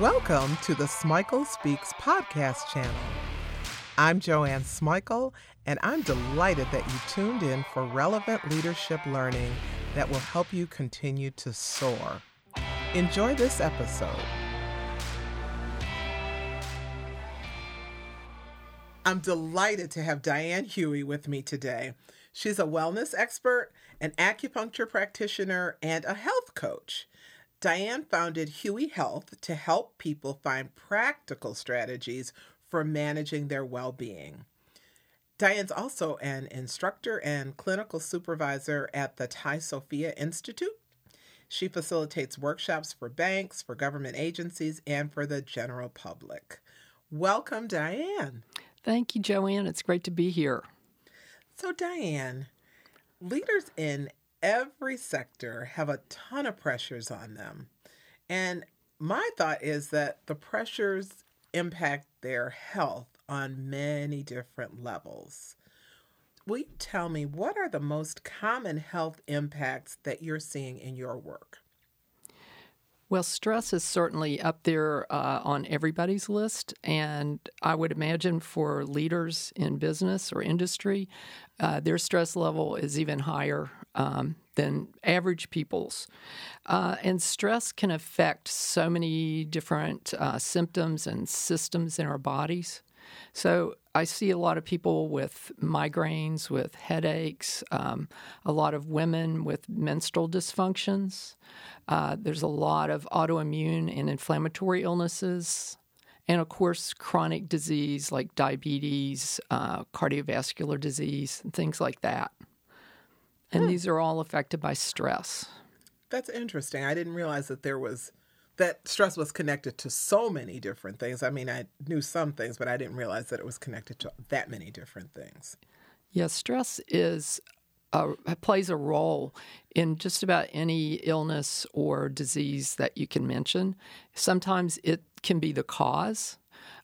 Welcome to the Smikle Speaks podcast channel. I'm Joanne Smikle, and I'm delighted that you tuned in for relevant leadership learning that will help you continue to soar. Enjoy this episode. I'm delighted to have Diane Huey with me today. She's a wellness expert, an acupuncture practitioner, and a health coach. Diane founded Huey Health to help people find practical strategies for managing their well being. Diane's also an instructor and clinical supervisor at the Tai Sophia Institute. She facilitates workshops for banks, for government agencies, and for the general public. Welcome, Diane. Thank you, Joanne. It's great to be here. So, Diane, leaders in every sector have a ton of pressures on them. And my thought is that the pressures impact their health on many different levels. Will you tell me what are the most common health impacts that you're seeing in your work? Well, stress is certainly up there uh, on everybody's list. And I would imagine for leaders in business or industry, uh, their stress level is even higher um, than average people's. Uh, and stress can affect so many different uh, symptoms and systems in our bodies. So I see a lot of people with migraines, with headaches, um, a lot of women with menstrual dysfunctions. Uh, there's a lot of autoimmune and inflammatory illnesses. And of course, chronic disease like diabetes, uh, cardiovascular disease, and things like that. And hmm. these are all affected by stress. That's interesting. I didn't realize that there was that stress was connected to so many different things. I mean, I knew some things, but I didn't realize that it was connected to that many different things. Yes, stress is a, plays a role in just about any illness or disease that you can mention. Sometimes it can be the cause.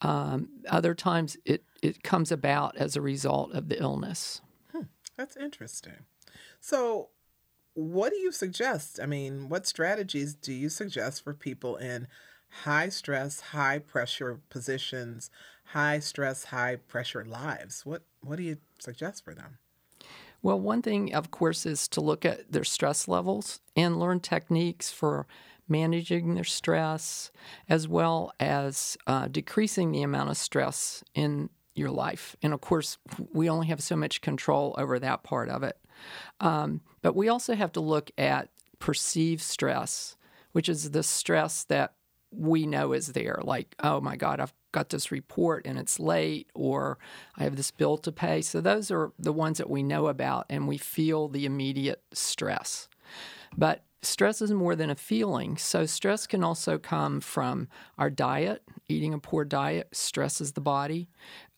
Um, other times it, it comes about as a result of the illness. Hmm, that's interesting. So, what do you suggest? I mean, what strategies do you suggest for people in high stress, high pressure positions, high stress, high pressure lives? What what do you suggest for them? Well, one thing, of course, is to look at their stress levels and learn techniques for managing their stress, as well as uh, decreasing the amount of stress in your life. And of course, we only have so much control over that part of it. Um, but we also have to look at perceived stress, which is the stress that we know is there. Like, oh my God, I've got this report and it's late, or I have this bill to pay. So those are the ones that we know about and we feel the immediate stress. But stress is more than a feeling. So, stress can also come from our diet. Eating a poor diet stresses the body.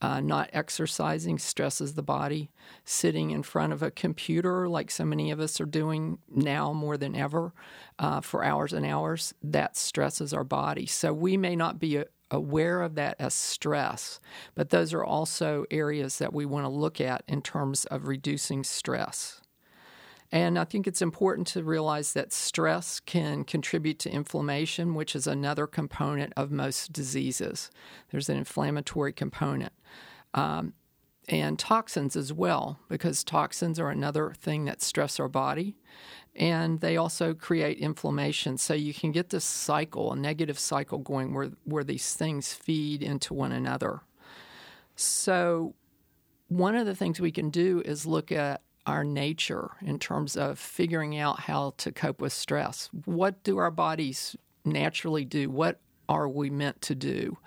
Uh, not exercising stresses the body. Sitting in front of a computer, like so many of us are doing now more than ever, uh, for hours and hours, that stresses our body. So, we may not be a, aware of that as stress, but those are also areas that we want to look at in terms of reducing stress. And I think it's important to realize that stress can contribute to inflammation, which is another component of most diseases. There's an inflammatory component. Um, and toxins as well, because toxins are another thing that stress our body. And they also create inflammation. So you can get this cycle, a negative cycle going where, where these things feed into one another. So, one of the things we can do is look at our nature in terms of figuring out how to cope with stress. What do our bodies naturally do? What are we meant to do?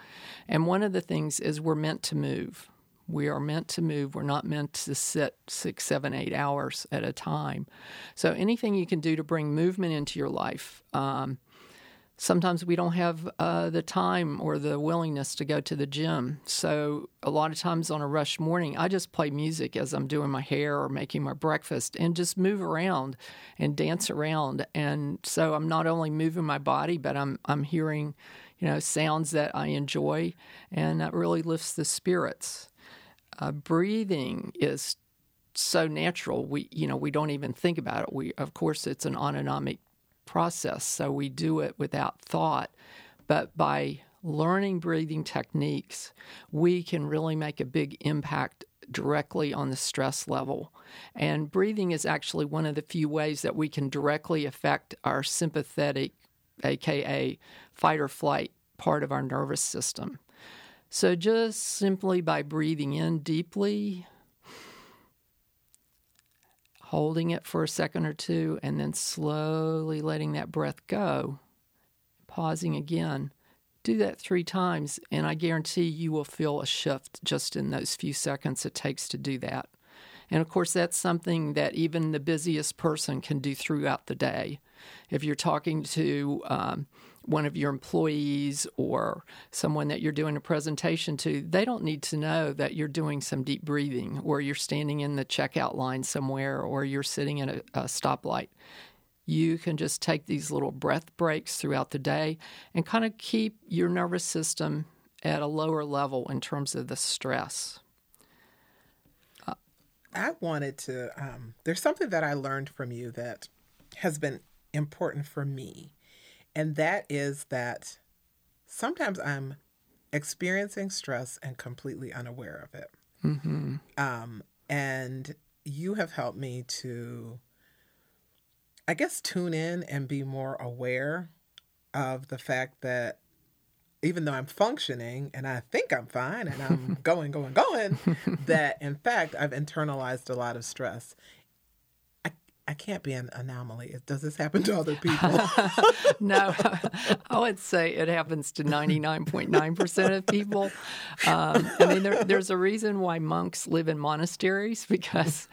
And one of the things is we're meant to move. We are meant to move. We're not meant to sit six, seven, eight hours at a time. So anything you can do to bring movement into your life, um, sometimes we don't have uh, the time or the willingness to go to the gym. So, a lot of times on a rush morning, I just play music as I'm doing my hair or making my breakfast and just move around and dance around. And so, I'm not only moving my body, but I'm, I'm hearing, you know, sounds that I enjoy, and that really lifts the spirits. Uh, breathing is so natural we you know we don't even think about it we of course it's an autonomic process, so we do it without thought. but by learning breathing techniques, we can really make a big impact directly on the stress level. And breathing is actually one of the few ways that we can directly affect our sympathetic, aka fight or flight part of our nervous system. So, just simply by breathing in deeply, holding it for a second or two, and then slowly letting that breath go, pausing again. Do that three times, and I guarantee you will feel a shift just in those few seconds it takes to do that. And of course, that's something that even the busiest person can do throughout the day. If you're talking to um, one of your employees or someone that you're doing a presentation to, they don't need to know that you're doing some deep breathing or you're standing in the checkout line somewhere or you're sitting at a, a stoplight. You can just take these little breath breaks throughout the day and kind of keep your nervous system at a lower level in terms of the stress. I wanted to, um, there's something that I learned from you that has been important for me and that is that sometimes I'm experiencing stress and completely unaware of it. Mm-hmm. Um, and you have helped me to, I guess, tune in and be more aware of the fact that even though I'm functioning and I think I'm fine and I'm going, going, going, that in fact I've internalized a lot of stress. I can't be an anomaly. Does this happen to other people? no, I would say it happens to 99.9% of people. Um, I mean, there, there's a reason why monks live in monasteries because,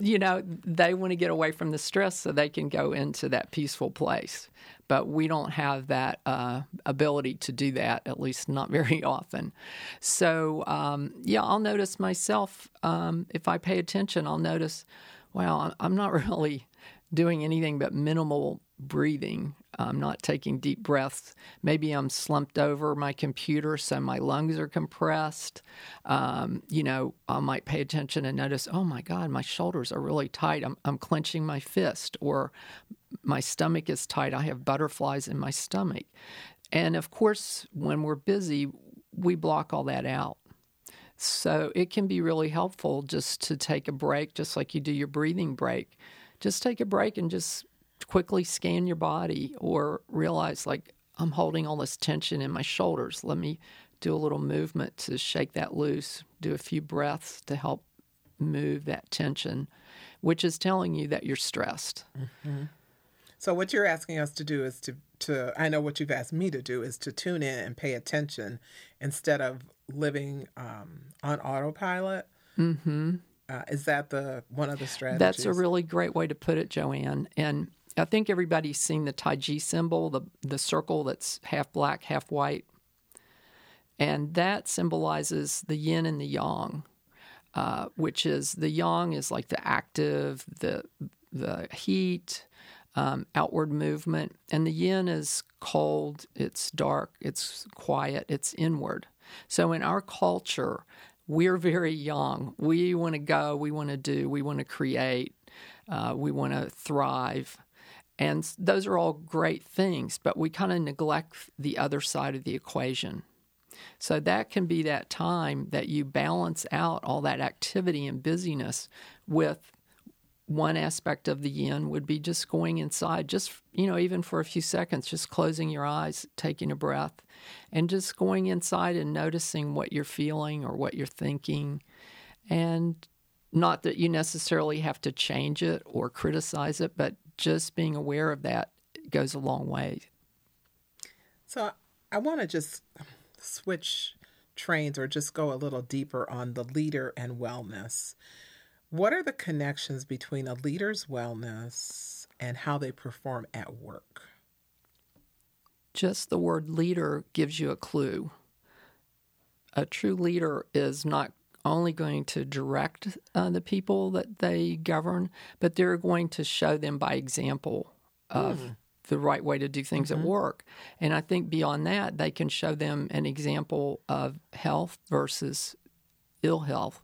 you know, they want to get away from the stress so they can go into that peaceful place. But we don't have that uh, ability to do that, at least not very often. So, um, yeah, I'll notice myself, um, if I pay attention, I'll notice wow, I'm not really doing anything but minimal breathing. I'm not taking deep breaths. Maybe I'm slumped over my computer, so my lungs are compressed. Um, you know, I might pay attention and notice, oh my God, my shoulders are really tight. I'm, I'm clenching my fist, or my stomach is tight. I have butterflies in my stomach. And of course, when we're busy, we block all that out. So it can be really helpful just to take a break, just like you do your breathing break. Just take a break and just quickly scan your body or realize, like, I'm holding all this tension in my shoulders. Let me do a little movement to shake that loose, do a few breaths to help move that tension, which is telling you that you're stressed. Mm-hmm. So what you're asking us to do is to to I know what you've asked me to do is to tune in and pay attention instead of living um, on autopilot. Mm-hmm. Uh, is that the one of the strategies? That's a really great way to put it, Joanne. And I think everybody's seen the Tai Chi symbol, the the circle that's half black, half white, and that symbolizes the yin and the yang. Uh, which is the yang is like the active, the the heat, um, outward movement, and the yin is cold, it's dark, it's quiet, it's inward. So in our culture, we're very yang. We want to go, we want to do, we want to create, uh, we want to thrive. And those are all great things, but we kind of neglect the other side of the equation. So that can be that time that you balance out all that activity and busyness with one aspect of the yin would be just going inside, just, you know, even for a few seconds, just closing your eyes, taking a breath, and just going inside and noticing what you're feeling or what you're thinking. And not that you necessarily have to change it or criticize it, but just being aware of that goes a long way. So I want to just switch trains or just go a little deeper on the leader and wellness. What are the connections between a leader's wellness and how they perform at work? Just the word leader gives you a clue. A true leader is not only going to direct uh, the people that they govern, but they're going to show them by example of mm. the right way to do things mm-hmm. at work. And I think beyond that, they can show them an example of health versus ill health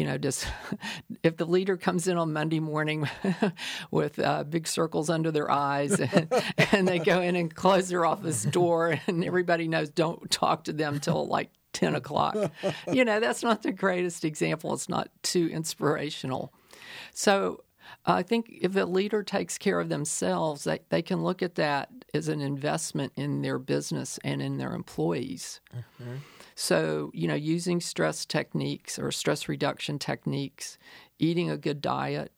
you know, just if the leader comes in on Monday morning with uh, big circles under their eyes and, and they go in and close their office door and everybody knows don't talk to them till like 10 o'clock. You know, that's not the greatest example. It's not too inspirational. So I think if a leader takes care of themselves, they, they can look at that as an investment in their business and in their employees. Mm-hmm. So, you know, using stress techniques or stress reduction techniques, eating a good diet,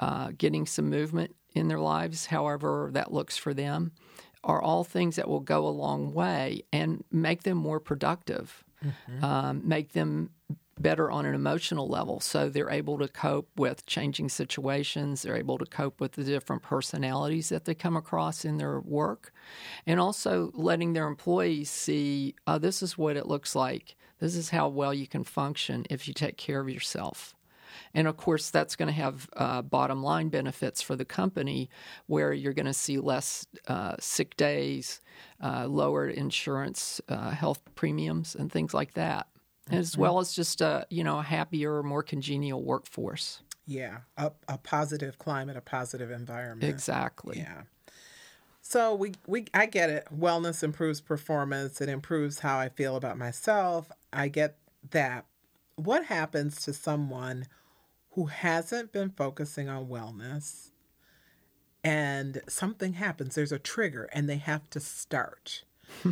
uh, getting some movement in their lives, however that looks for them, are all things that will go a long way and make them more productive, mm-hmm. um, make them better on an emotional level. So they're able to cope with changing situations, they're able to cope with the different personalities that they come across in their work, and also letting their employees see oh, this is what it looks like. This is how well you can function if you take care of yourself. And of course, that's going to have uh, bottom line benefits for the company where you're going to see less uh, sick days, uh, lower insurance, uh, health premiums, and things like that as well as just a you know a happier, more congenial workforce. Yeah, a, a positive climate, a positive environment. Exactly. Yeah. So we we I get it. Wellness improves performance. It improves how I feel about myself. I get that. What happens to someone who hasn't been focusing on wellness and something happens, there's a trigger and they have to start.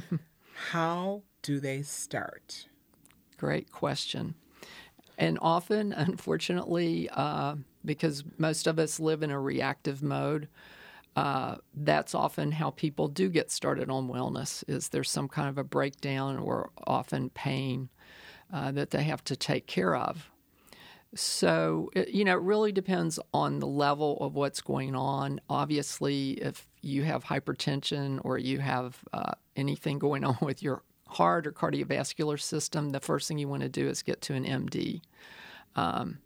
How do they start? Great question. And often, unfortunately, uh, because most of us live in a reactive mode, uh, that's often how people do get started on wellness. Is there's some kind of a breakdown or often pain uh, that they have to take care of. So it, you know, it really depends on the level of what's going on. Obviously, if you have hypertension or you have uh, anything going on with your heart or cardiovascular system, the first thing you want to do is get to an MD. Um,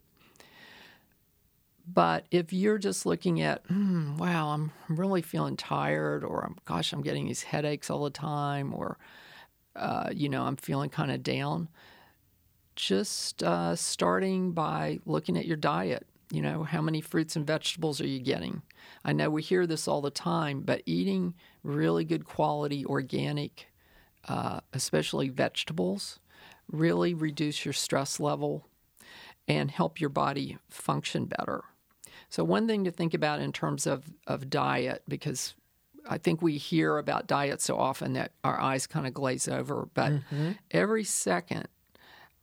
but if you're just looking at, mm, wow, I'm really feeling tired, or gosh, I'm getting these headaches all the time, or, uh, you know, I'm feeling kind of down, just uh, starting by looking at your diet. You know, how many fruits and vegetables are you getting? I know we hear this all the time, but eating really good quality organic uh, especially vegetables, really reduce your stress level and help your body function better. So, one thing to think about in terms of, of diet, because I think we hear about diet so often that our eyes kind of glaze over, but mm-hmm. every second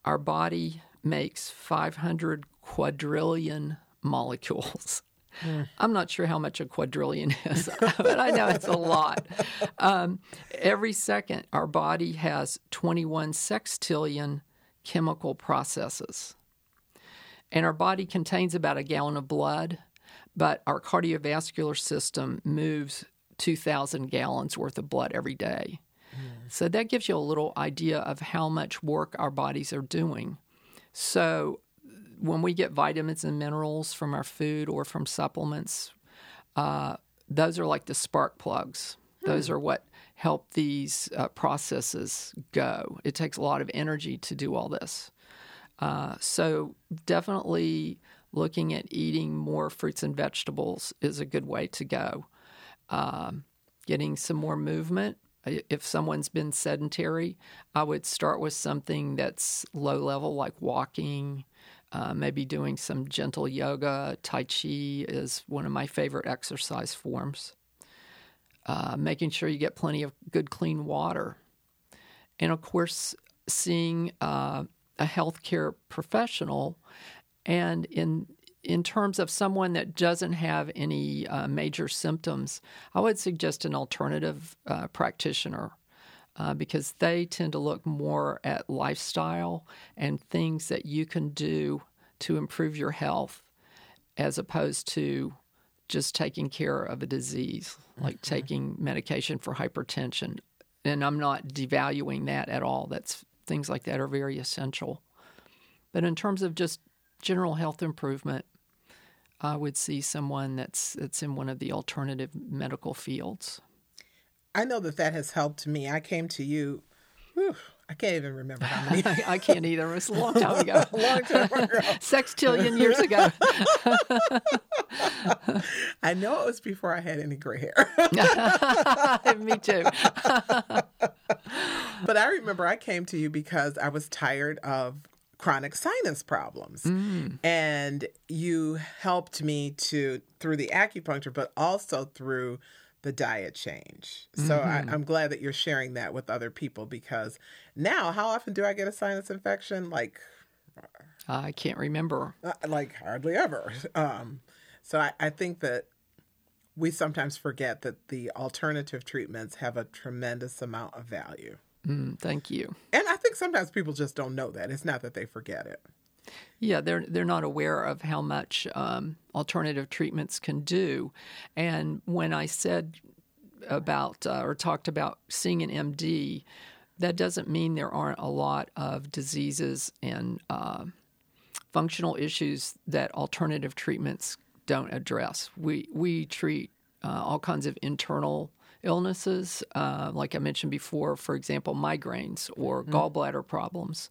our body makes 500 quadrillion molecules. Mm. I'm not sure how much a quadrillion is, but I know it's a lot. Um, every second, our body has 21 sextillion chemical processes. And our body contains about a gallon of blood, but our cardiovascular system moves 2,000 gallons worth of blood every day. Mm. So that gives you a little idea of how much work our bodies are doing. So when we get vitamins and minerals from our food or from supplements, uh, those are like the spark plugs. Hmm. Those are what help these uh, processes go. It takes a lot of energy to do all this. Uh, so, definitely looking at eating more fruits and vegetables is a good way to go. Um, getting some more movement. If someone's been sedentary, I would start with something that's low level, like walking, uh, maybe doing some gentle yoga. Tai Chi is one of my favorite exercise forms. Uh, making sure you get plenty of good, clean water. And of course, seeing uh, a healthcare professional. And in in terms of someone that doesn't have any uh, major symptoms, I would suggest an alternative uh, practitioner uh, because they tend to look more at lifestyle and things that you can do to improve your health as opposed to just taking care of a disease, like mm-hmm. taking medication for hypertension. And I'm not devaluing that at all. That's things like that are very essential. But in terms of just general health improvement, I would see someone that's that's in one of the alternative medical fields. I know that that has helped me. I came to you whew, I can't even remember how many. I can't either. It was a long time ago. long time ago. Sextillion years ago. I know it was before I had any gray hair. Me too. but I remember I came to you because I was tired of chronic sinus problems. Mm. And you helped me to through the acupuncture, but also through the diet change. So Mm-hmm. I, I'm glad that you're sharing that with other people because now, how often do I get a sinus infection? Like, I can't remember. uh, like hardly ever. Um, so I, I think that we sometimes forget that the alternative treatments have a tremendous amount of value. Mm, thank you. And I think sometimes people just don't know that. It's not that they forget it. Yeah, they're they're not aware of how much um, alternative treatments can do, and when I said about uh, or talked about seeing an MD, that doesn't mean there aren't a lot of diseases and uh, functional issues that alternative treatments don't address. We we treat uh, all kinds of internal illnesses, uh, like I mentioned before, for example, migraines or gallbladder problems,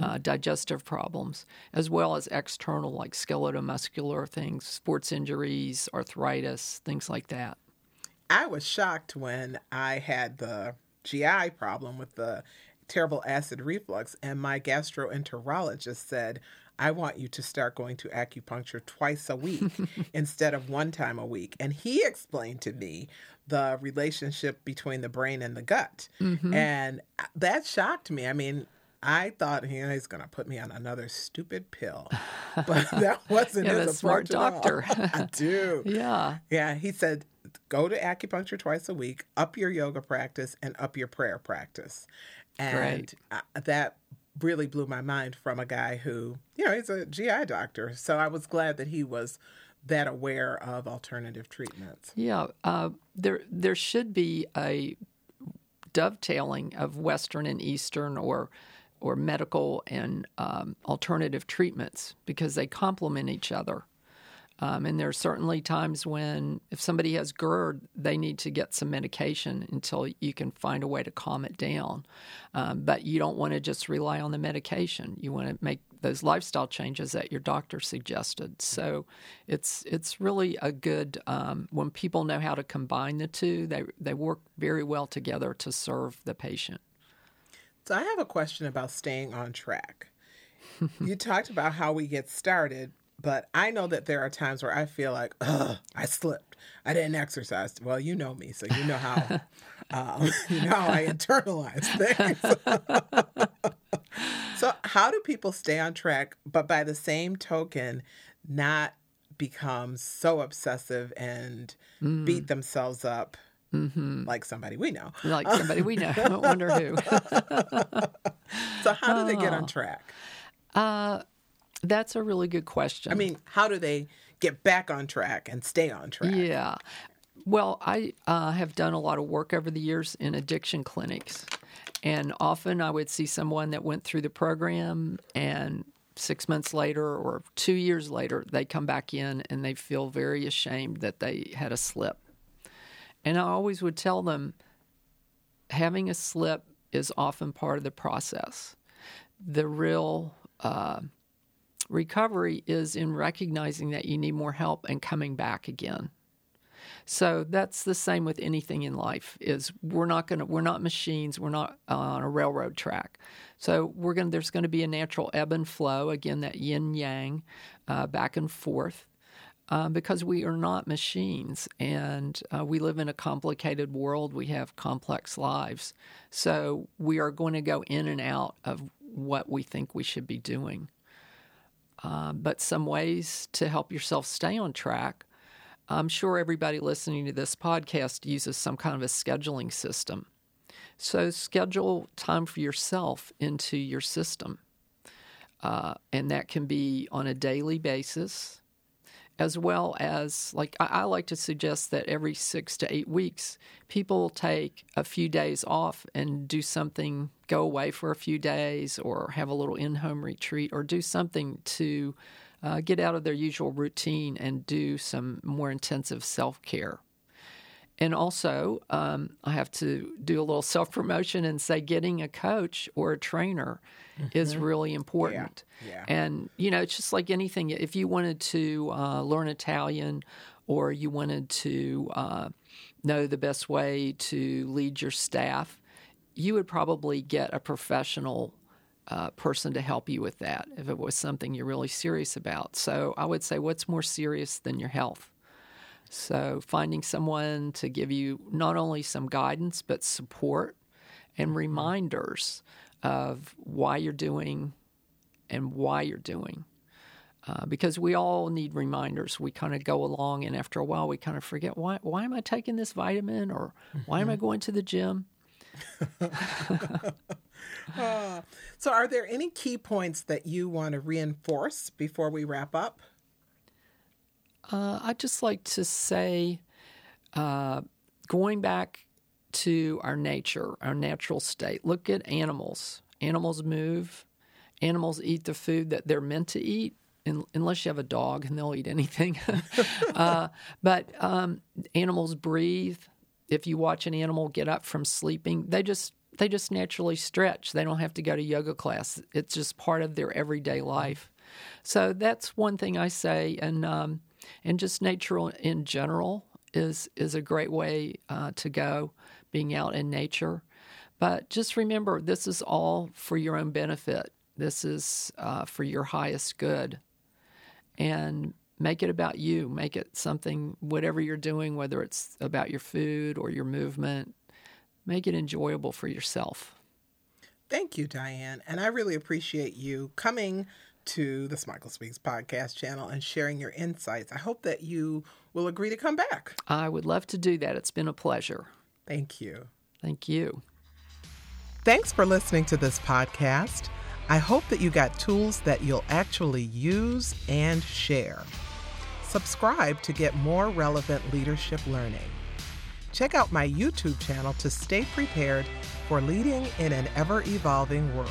uh, digestive problems, as well as external, like skeletal-muscular things, sports injuries, arthritis, things like that. I was shocked when I had the GI problem with the terrible acid reflux, and my gastroenterologist said, I want you to start going to acupuncture twice a week instead of one time a week. And he explained to me the relationship between the brain and the gut. Mm-hmm. And that shocked me. I mean, I thought you know, he's going to put me on another stupid pill, but that wasn't have his a smart approach at all. doctor. I do. Yeah. Yeah, he said go to acupuncture twice a week, up your yoga practice, and up your prayer practice. And. I, that really blew my mind from a guy who, you know, he's a GI doctor. So I was glad that he was that aware of alternative treatments. Yeah, uh, there there should be a dovetailing of Western and Eastern or or medical and um, alternative treatments because they complement each other. Um, and there are certainly times when, if somebody has GERD, they need to get some medication until you can find a way to calm it down. Um, but you don't want to just rely on the medication. You want to make those lifestyle changes that your doctor suggested. So it's it's really a good um, when people know how to combine the two. They they work very well together to serve the patient. So I have a question about staying on track. you talked about how we get started, but I know that there are times where I feel like, ugh, I slipped. I didn't exercise. Well, you know me, so you know how um, you know how I internalize things. so how do people stay on track, but by the same token, not become so obsessive and mm. beat themselves up mm-hmm. like somebody we know? Like somebody we know. I wonder who. So how do they get on track? Uh, That's a really good question. I mean, how do they get back on track and stay on track? Yeah. Well, I uh, have done a lot of work over the years in addiction clinics. And often I would see someone that went through the program and six months later or two years later, they come back in and they feel very ashamed that they had a slip. And I always would tell them having a slip is often part of the process. The real uh, recovery is in recognizing that you need more help and coming back again. So that's the same with anything in life. Is we're not going to we're not machines. We're not uh, on a railroad track. So we're going there's going to be a natural ebb and flow again that yin yang, uh, back and forth. Uh, because we are not machines and uh, we live in a complicated world. We have complex lives. So we are going to go in and out of what we think we should be doing. Uh, but some ways to help yourself stay on track. I'm sure everybody listening to this podcast uses some kind of a scheduling system. So schedule time for yourself into your system. Uh, and that can be on a daily basis, as well as, like, I, like to suggest that every six to eight weeks, people take a few days off and do something, go away for a few days, or have a little in home retreat, or do something to uh, get out of their usual routine and do some more intensive self care. And also, um, I have to do a little self promotion and say getting a coach or a trainer is really important. Yeah. And, you know, it's just like anything. If you wanted to uh, learn Italian or you wanted to uh, know the best way to lead your staff, you would probably get a professional uh, person to help you with that if it was something you're really serious about. So I would say, what's more serious than your health? So finding someone to give you not only some guidance, but support and mm-hmm. reminders of why you're doing and why you're doing. Uh, because we all need reminders. We kind of go along, and after a while, we kind of forget why. Why am I taking this vitamin, or why am I mm-hmm. going to the gym? Ah. So, are there any key points that you want to reinforce before we wrap up? Uh, I'd just like to say, uh, going back to our nature, our natural state. Look at animals. Animals move. Animals eat the food that they're meant to eat, unless you have a dog and they'll eat anything. uh, but um, animals breathe. If you watch an animal get up from sleeping, they just they just naturally stretch. They don't have to go to yoga class. It's just part of their everyday life. So that's one thing I say, and um, and just nature in general is is a great way uh, to go. Being out in nature, but just remember this is all for your own benefit. This is uh, for your highest good, and make it about you. Make it something, whatever you're doing, whether it's about your food or your movement. Make it enjoyable for yourself. Thank you, Diane. And I really appreciate you coming to the Smikle Speaks podcast channel and sharing your insights. I hope that you will agree to come back. I would love to do that. It's been a pleasure. Thank you. Thank you. Thanks for listening to this podcast. I hope that you got tools that you'll actually use and share. Subscribe to get more relevant leadership learning. Check out my YouTube channel to stay prepared for leading in an ever evolving world.